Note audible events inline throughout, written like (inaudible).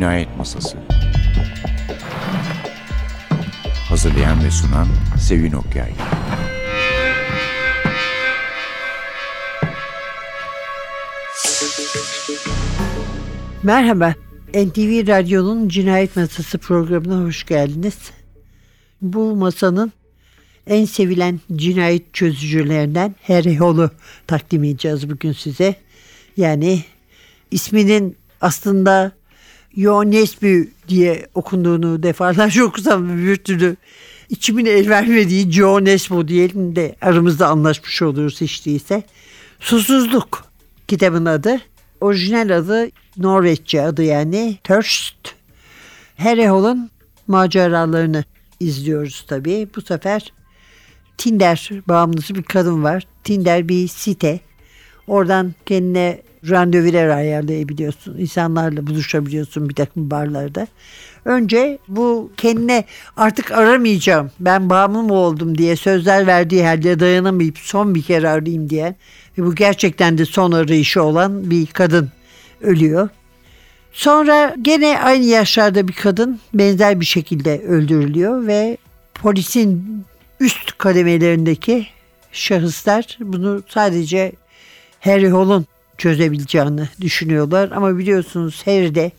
Cinayet Masası Hazırlayan ve sunan Sevin Okyay Merhaba, NTV Radyo'nun Cinayet Masası programına hoş geldiniz. Bu masanın en sevilen cinayet çözücülerinden Harry Hall'u takdim edeceğiz bugün size. Yani isminin aslında Yonesbu diye okunduğunu defalarca (laughs) okusam bir türlü içimin el vermediği Joe Nesbo diyelim de aramızda anlaşmış oluruz hiç değilse. Susuzluk kitabın adı. Orijinal adı Norveççe adı yani Thirst. Harry Hall'ın maceralarını izliyoruz tabii. Bu sefer Tinder bağımlısı bir kadın var. Tinder bir site. Oradan kendine randevular ayarlayabiliyorsun. İnsanlarla buluşabiliyorsun bir takım barlarda. Önce bu kendine artık aramayacağım ben bağımlı mı oldum diye sözler verdiği halde dayanamayıp son bir kere arayayım diye ve bu gerçekten de son arayışı olan bir kadın ölüyor. Sonra gene aynı yaşlarda bir kadın benzer bir şekilde öldürülüyor ve polisin üst kademelerindeki şahıslar bunu sadece Harry Hall'un çözebileceğini düşünüyorlar. Ama biliyorsunuz Harry de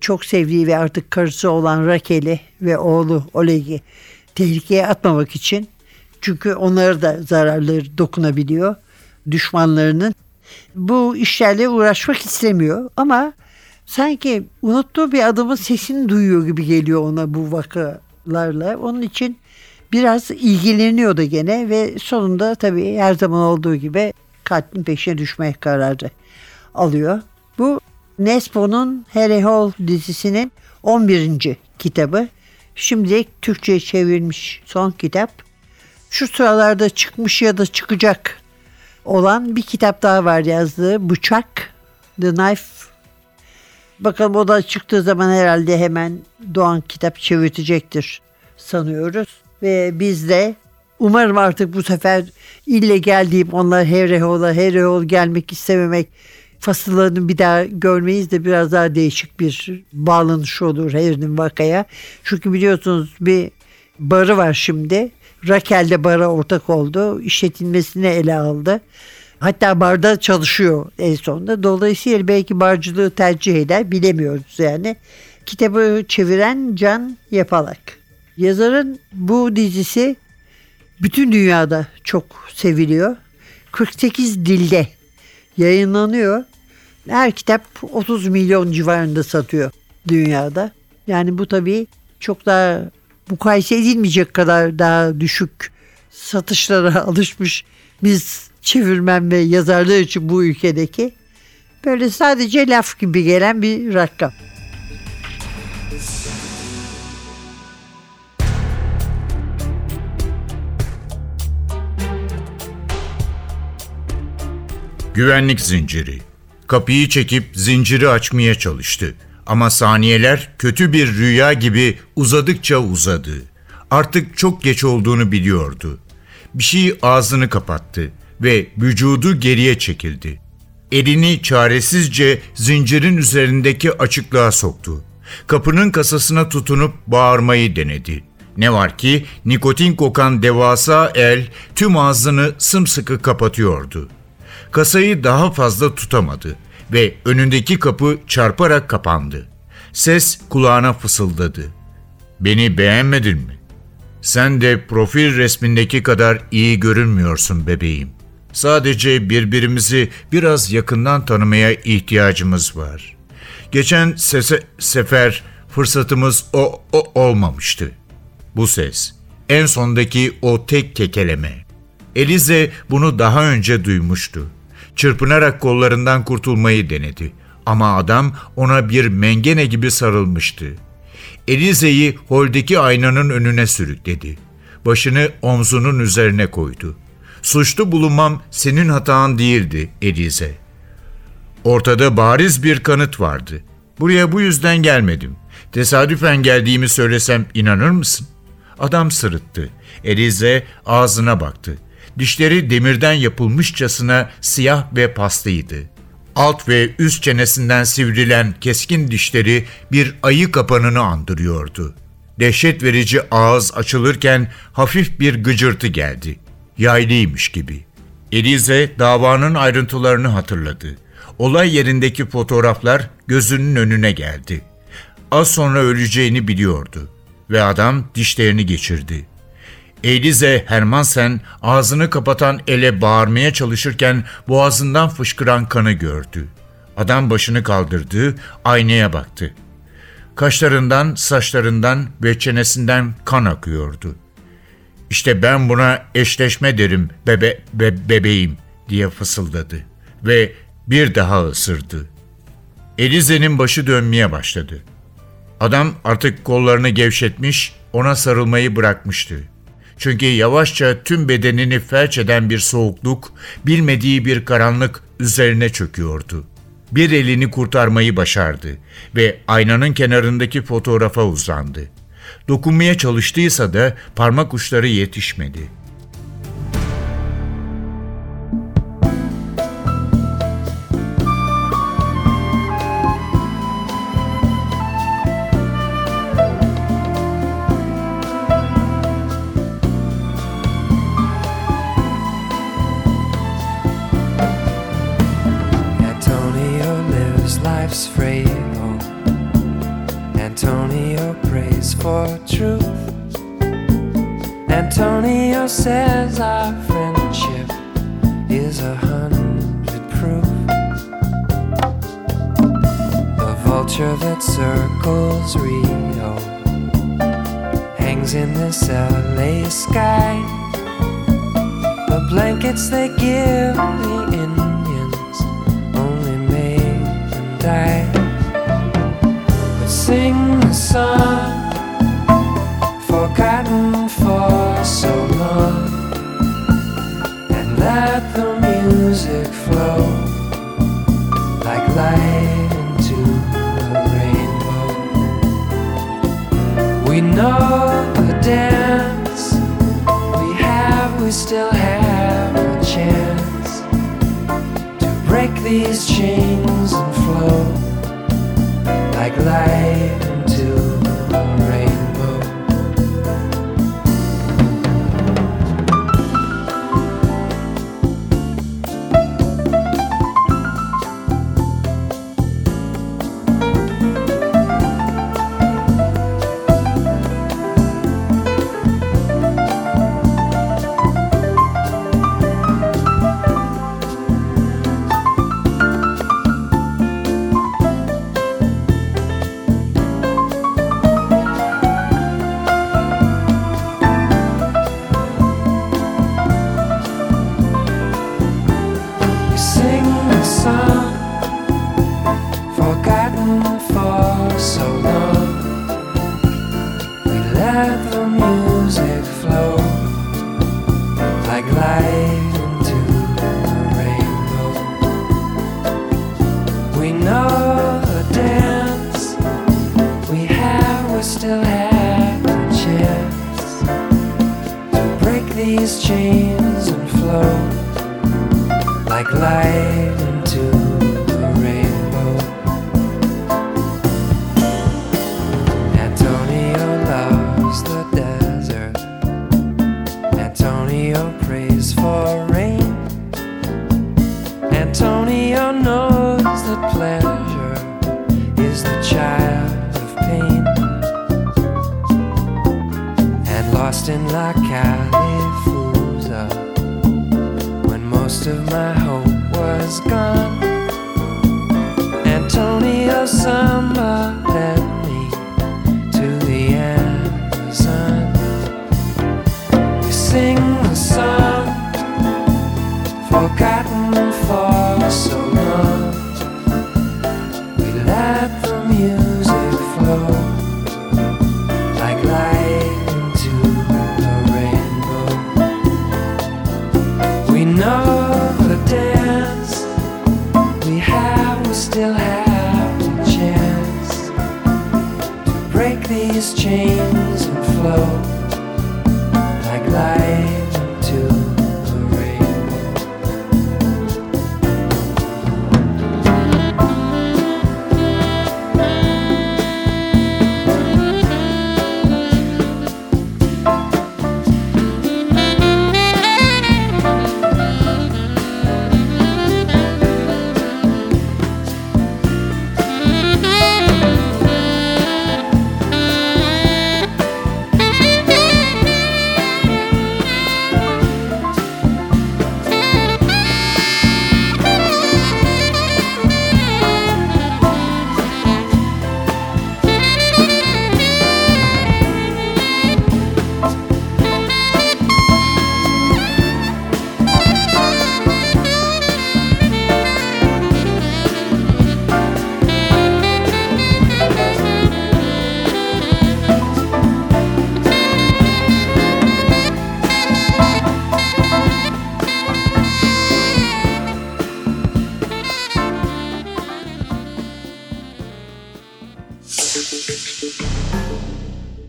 çok sevdiği ve artık karısı olan Rakel'i ve oğlu Oleg'i tehlikeye atmamak için çünkü onlara da zararları dokunabiliyor düşmanlarının. Bu işlerle uğraşmak istemiyor ama sanki unuttuğu bir adamın sesini duyuyor gibi geliyor ona bu vakalarla. Onun için biraz ilgileniyor da gene ve sonunda tabii her zaman olduğu gibi katlin peşine düşmeye kararı alıyor. Bu Nesbo'nun Harry Hall dizisinin 11. kitabı. Şimdilik Türkçe'ye çevrilmiş son kitap. Şu sıralarda çıkmış ya da çıkacak olan bir kitap daha var yazdığı Bıçak, The Knife. Bakalım o da çıktığı zaman herhalde hemen Doğan kitap çevirtecektir sanıyoruz. Ve biz de umarım artık bu sefer ille geldiğim onlar Herrehol'a Herrehol gelmek istememek fasıllarını bir daha görmeyiz de biraz daha değişik bir bağlanış olur Harry'nin vakaya. Çünkü biliyorsunuz bir barı var şimdi. Rakel de bara ortak oldu. İşletilmesini ele aldı. Hatta barda çalışıyor en sonunda. Dolayısıyla belki barcılığı tercih eder bilemiyoruz yani. Kitabı çeviren Can Yapalak. Yazarın bu dizisi bütün dünyada çok seviliyor. 48 dilde yayınlanıyor. Her kitap 30 milyon civarında satıyor dünyada. Yani bu tabii çok daha mukayese edilmeyecek kadar daha düşük satışlara (laughs) alışmış biz çevirmen ve yazarlar için bu ülkedeki böyle sadece laf gibi gelen bir rakam. Güvenlik zinciri. Kapıyı çekip zinciri açmaya çalıştı. Ama saniyeler kötü bir rüya gibi uzadıkça uzadı. Artık çok geç olduğunu biliyordu. Bir şey ağzını kapattı ve vücudu geriye çekildi. Elini çaresizce zincirin üzerindeki açıklığa soktu. Kapının kasasına tutunup bağırmayı denedi. Ne var ki nikotin kokan devasa el tüm ağzını sımsıkı kapatıyordu. Kasayı daha fazla tutamadı ve önündeki kapı çarparak kapandı. Ses kulağına fısıldadı. Beni beğenmedin mi? Sen de profil resmindeki kadar iyi görünmüyorsun bebeğim. Sadece birbirimizi biraz yakından tanımaya ihtiyacımız var. Geçen sese, sefer fırsatımız o, o olmamıştı. Bu ses, en sondaki o tek kekeleme. Elize bunu daha önce duymuştu. Çırpınarak kollarından kurtulmayı denedi. Ama adam ona bir mengene gibi sarılmıştı. Elize'yi holdeki aynanın önüne sürükledi. Başını omzunun üzerine koydu. Suçlu bulunmam senin hatan değildi Elize. Ortada bariz bir kanıt vardı. Buraya bu yüzden gelmedim. Tesadüfen geldiğimi söylesem inanır mısın? Adam sırıttı. Elize ağzına baktı. Dişleri demirden yapılmışçasına siyah ve paslıydı. Alt ve üst çenesinden sivrilen keskin dişleri bir ayı kapanını andırıyordu. Dehşet verici ağız açılırken hafif bir gıcırtı geldi. Yaylıymış gibi. Elize davanın ayrıntılarını hatırladı. Olay yerindeki fotoğraflar gözünün önüne geldi. Az sonra öleceğini biliyordu ve adam dişlerini geçirdi. Elize Hermansen ağzını kapatan ele bağırmaya çalışırken boğazından fışkıran kanı gördü. Adam başını kaldırdı, aynaya baktı. Kaşlarından, saçlarından ve çenesinden kan akıyordu. İşte ben buna eşleşme derim bebe, be, bebeğim diye fısıldadı ve bir daha ısırdı. Elize'nin başı dönmeye başladı. Adam artık kollarını gevşetmiş, ona sarılmayı bırakmıştı. Çünkü yavaşça tüm bedenini felç eden bir soğukluk, bilmediği bir karanlık üzerine çöküyordu. Bir elini kurtarmayı başardı ve aynanın kenarındaki fotoğrafa uzandı. Dokunmaya çalıştıysa da parmak uçları yetişmedi. For truth. Antonio says our friendship is a hundred proof. The vulture that circles Rio hangs in this LA sky. The blankets they give the Indians only made them die. But sing the song forgotten for so long, and let the music flow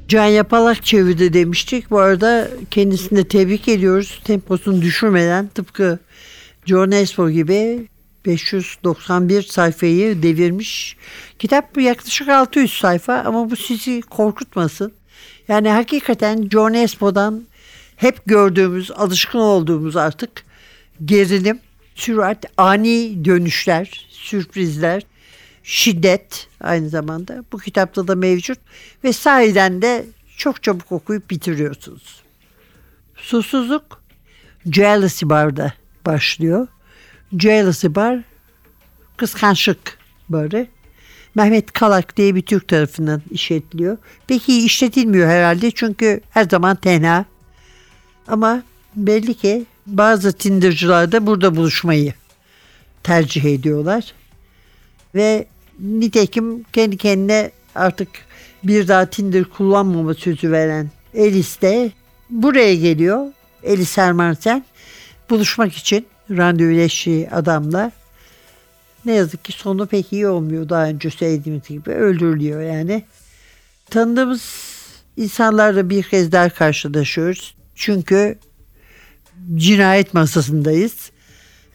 Can Yapalak çevirdi demiştik. Bu arada kendisini de tebrik ediyoruz. Temposunu düşürmeden tıpkı John Espo gibi 591 sayfayı devirmiş. Kitap yaklaşık 600 sayfa ama bu sizi korkutmasın. Yani hakikaten John Espo'dan hep gördüğümüz, alışkın olduğumuz artık gerilim, sürat, ani dönüşler, sürprizler, şiddet aynı zamanda bu kitapta da mevcut ve sahiden de çok çabuk okuyup bitiriyorsunuz. Susuzluk Jealousy Bar'da başlıyor. Jealousy Bar kıskançlık barı. Mehmet Kalak diye bir Türk tarafından işletiliyor. Peki işletilmiyor herhalde çünkü her zaman tenha. Ama belli ki bazı Tinder'cılar da burada buluşmayı tercih ediyorlar. Ve nitekim kendi kendine artık bir daha Tinder kullanmama sözü veren Elis de buraya geliyor. Elis Hermansen buluşmak için randevuleştiği adamla ne yazık ki sonu pek iyi olmuyor. Daha önce söylediğimiz gibi öldürülüyor yani. Tanıdığımız insanlarla bir kez daha karşılaşıyoruz. Çünkü cinayet masasındayız.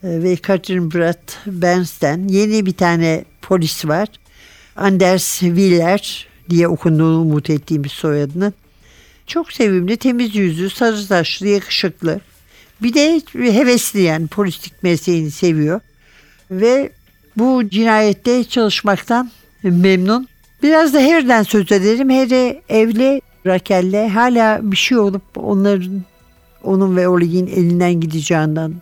Ee, Ve Katrin Bratt Bernstein yeni bir tane polis var. Anders Willer diye okunduğunu umut ettiğimiz soyadını. Çok sevimli, temiz yüzlü, sarı saçlı, yakışıklı. Bir de hevesli yani polislik mesleğini seviyor. Ve bu cinayette çalışmaktan memnun. Biraz da Harry'den söz edelim. Harry evli Rakel'le hala bir şey olup onların onun ve Oleg'in elinden gideceğinden,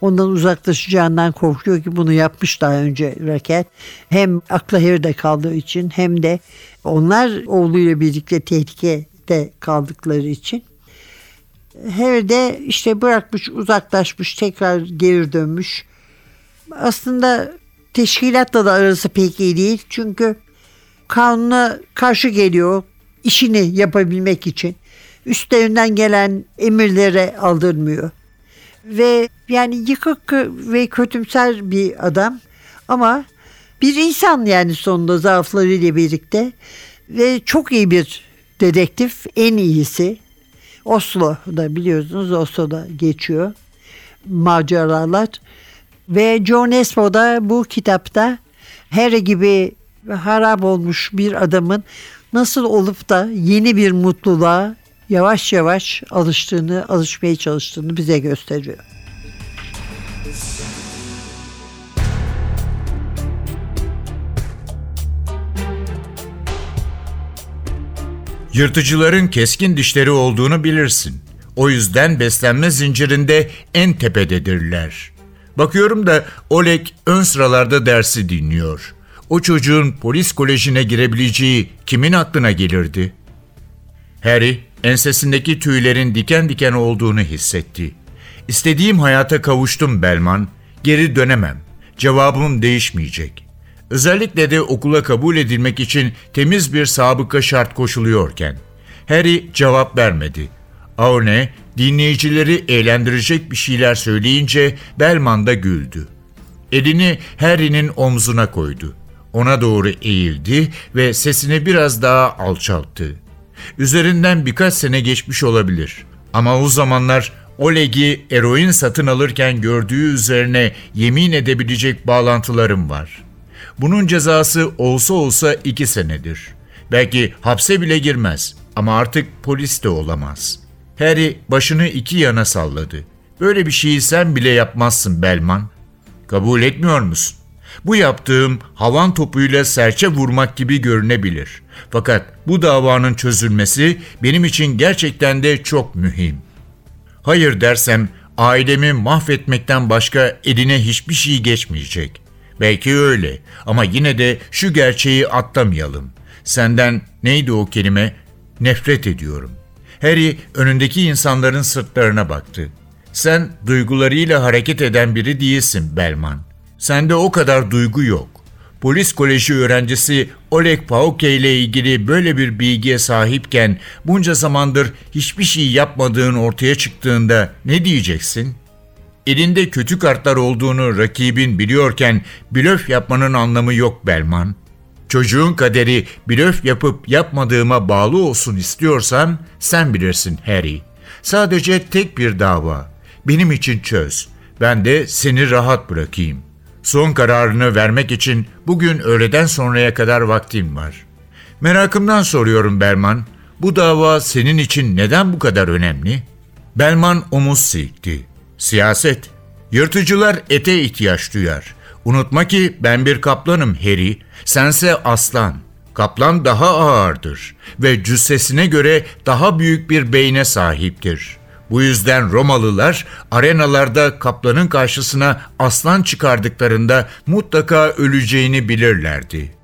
ondan uzaklaşacağından korkuyor ki bunu yapmış daha önce Rakel. Hem akla Harry'de kaldığı için hem de onlar oğluyla birlikte tehlikede kaldıkları için. Harry de işte bırakmış, uzaklaşmış, tekrar geri dönmüş. Aslında teşkilatla da arası pek iyi değil. Çünkü kanuna karşı geliyor işini yapabilmek için. Üstlerinden gelen emirlere aldırmıyor. Ve yani yıkık ve kötümser bir adam ama bir insan yani sonunda zaaflarıyla birlikte ve çok iyi bir dedektif en iyisi Oslo'da biliyorsunuz Oslo'da geçiyor maceralar ve John Espo da bu kitapta Harry gibi harap olmuş bir adamın nasıl olup da yeni bir mutluluğa yavaş yavaş alıştığını, alışmaya çalıştığını bize gösteriyor. Yırtıcıların keskin dişleri olduğunu bilirsin. O yüzden beslenme zincirinde en tepededirler. Bakıyorum da Oleg ön sıralarda dersi dinliyor. O çocuğun polis kolejine girebileceği kimin aklına gelirdi? Harry ensesindeki tüylerin diken diken olduğunu hissetti. İstediğim hayata kavuştum Belman. Geri dönemem. Cevabım değişmeyecek. Özellikle de okula kabul edilmek için temiz bir sabıka şart koşuluyorken. Harry cevap vermedi. Aune dinleyicileri eğlendirecek bir şeyler söyleyince Belman da güldü. Elini Harry'nin omzuna koydu. Ona doğru eğildi ve sesini biraz daha alçalttı. Üzerinden birkaç sene geçmiş olabilir. Ama o zamanlar Oleg'i eroin satın alırken gördüğü üzerine yemin edebilecek bağlantılarım var. Bunun cezası olsa olsa iki senedir. Belki hapse bile girmez ama artık polis de olamaz. Harry başını iki yana salladı. Böyle bir şeyi sen bile yapmazsın Belman. Kabul etmiyor musun? Bu yaptığım havan topuyla serçe vurmak gibi görünebilir. Fakat bu davanın çözülmesi benim için gerçekten de çok mühim. Hayır dersem ailemi mahvetmekten başka eline hiçbir şey geçmeyecek. Belki öyle ama yine de şu gerçeği atlamayalım. Senden neydi o kelime? Nefret ediyorum. Harry önündeki insanların sırtlarına baktı. Sen duygularıyla hareket eden biri değilsin Belman. Sende o kadar duygu yok. Polis koleji öğrencisi Oleg Pauke ile ilgili böyle bir bilgiye sahipken bunca zamandır hiçbir şey yapmadığın ortaya çıktığında ne diyeceksin? Elinde kötü kartlar olduğunu rakibin biliyorken blöf yapmanın anlamı yok Belman. Çocuğun kaderi blöf yapıp yapmadığıma bağlı olsun istiyorsan sen bilirsin Harry. Sadece tek bir dava. Benim için çöz. Ben de seni rahat bırakayım.'' Son kararını vermek için bugün öğleden sonraya kadar vaktim var. Merakımdan soruyorum Berman, bu dava senin için neden bu kadar önemli? Berman omuz silkti. Siyaset. Yırtıcılar ete ihtiyaç duyar. Unutma ki ben bir kaplanım Harry, sense aslan. Kaplan daha ağırdır ve cüssesine göre daha büyük bir beyne sahiptir. Bu yüzden Romalılar arenalarda kaplanın karşısına aslan çıkardıklarında mutlaka öleceğini bilirlerdi.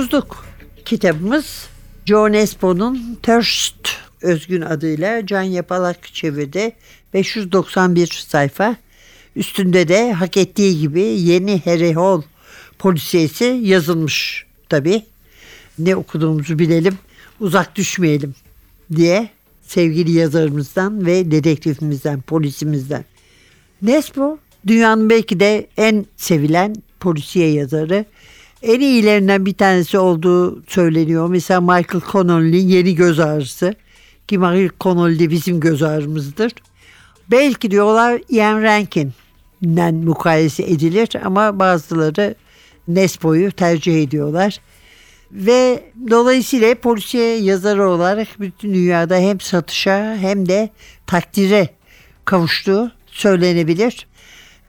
Susuzluk kitabımız Joe Nesbo'nun Thirst özgün adıyla Can Yapalak çevirdi. 591 sayfa. Üstünde de hak ettiği gibi yeni Hall polisiyesi yazılmış tabi. Ne okuduğumuzu bilelim, uzak düşmeyelim diye sevgili yazarımızdan ve dedektifimizden, polisimizden. Nesbo dünyanın belki de en sevilen polisiye yazarı. En iyilerinden bir tanesi olduğu söyleniyor. Mesela Michael Connolly Yeni Göz Ağrısı. Ki Michael Connolly bizim göz ağrımızdır. Belki diyorlar Ian Rankin'den mukayese edilir ama bazıları Nesbo'yu tercih ediyorlar. Ve dolayısıyla polisiye yazarı olarak bütün dünyada hem satışa hem de takdire kavuştuğu söylenebilir.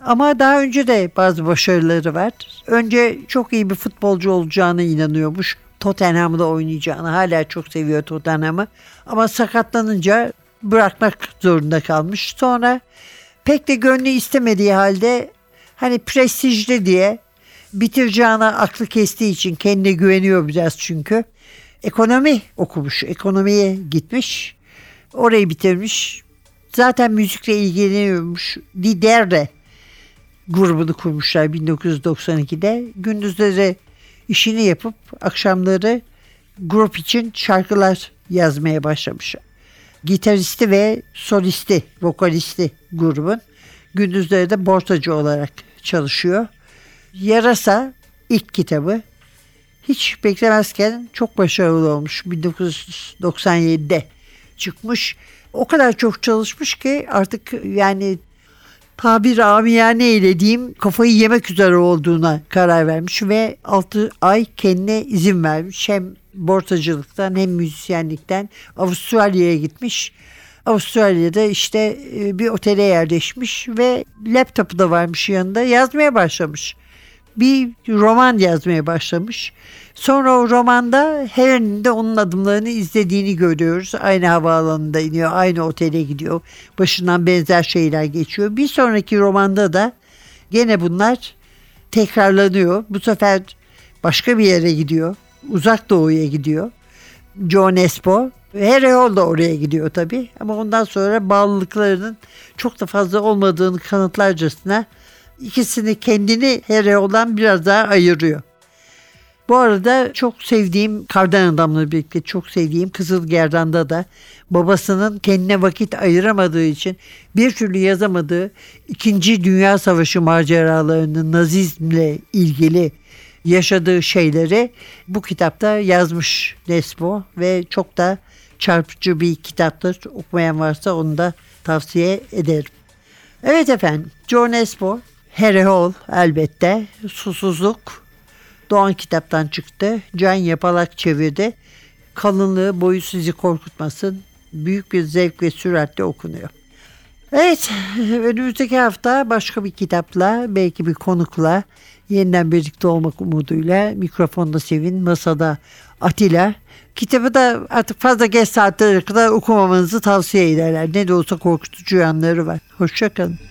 Ama daha önce de bazı başarıları var. Önce çok iyi bir futbolcu olacağını inanıyormuş. Tottenham'da oynayacağını hala çok seviyor Tottenham'ı. Ama sakatlanınca bırakmak zorunda kalmış. Sonra pek de gönlü istemediği halde hani prestijli diye bitireceğine aklı kestiği için kendine güveniyor biraz çünkü. Ekonomi okumuş, ekonomiye gitmiş. Orayı bitirmiş. Zaten müzikle ilgileniyormuş. Didere grubunu kurmuşlar 1992'de. Gündüzleri işini yapıp akşamları grup için şarkılar yazmaya başlamış. Gitaristi ve solisti, vokalisti grubun. Gündüzleri de bortacı olarak çalışıyor. Yarasa ilk kitabı hiç beklemezken çok başarılı olmuş. 1997'de çıkmış. O kadar çok çalışmış ki artık yani tabir amiyane ile diyeyim kafayı yemek üzere olduğuna karar vermiş ve 6 ay kendine izin vermiş. Hem bortacılıktan hem müzisyenlikten Avustralya'ya gitmiş. Avustralya'da işte e, bir otele yerleşmiş ve laptopu da varmış yanında yazmaya başlamış. Bir roman yazmaya başlamış. Sonra o romanda Harry'nin de onun adımlarını izlediğini görüyoruz. Aynı havaalanında iniyor, aynı otele gidiyor. Başından benzer şeyler geçiyor. Bir sonraki romanda da gene bunlar tekrarlanıyor. Bu sefer başka bir yere gidiyor. Uzak doğuya gidiyor. John Espo. Harry Hall da oraya gidiyor tabii. Ama ondan sonra bağlılıklarının çok da fazla olmadığını kanıtlarcasına ikisini kendini Harry Hall'dan biraz daha ayırıyor. Bu arada çok sevdiğim Kardan Adam'la birlikte çok sevdiğim Kızıl Gerdan'da da babasının kendine vakit ayıramadığı için bir türlü yazamadığı İkinci Dünya Savaşı maceralarının nazizmle ilgili yaşadığı şeyleri bu kitapta yazmış Nesbo ve çok da çarpıcı bir kitaptır. Okumayan varsa onu da tavsiye ederim. Evet efendim John Nesbo, Hall elbette, Susuzluk, Doğan kitaptan çıktı. Can Yapalak çevirdi. Kalınlığı boyu sizi korkutmasın. Büyük bir zevk ve süratle okunuyor. Evet, önümüzdeki hafta başka bir kitapla, belki bir konukla yeniden birlikte olmak umuduyla mikrofonda Sevin, masada Atilla. Kitabı da artık fazla geç saatlere kadar okumamanızı tavsiye ederler. Ne de olsa korkutucu yanları var. Hoşçakalın.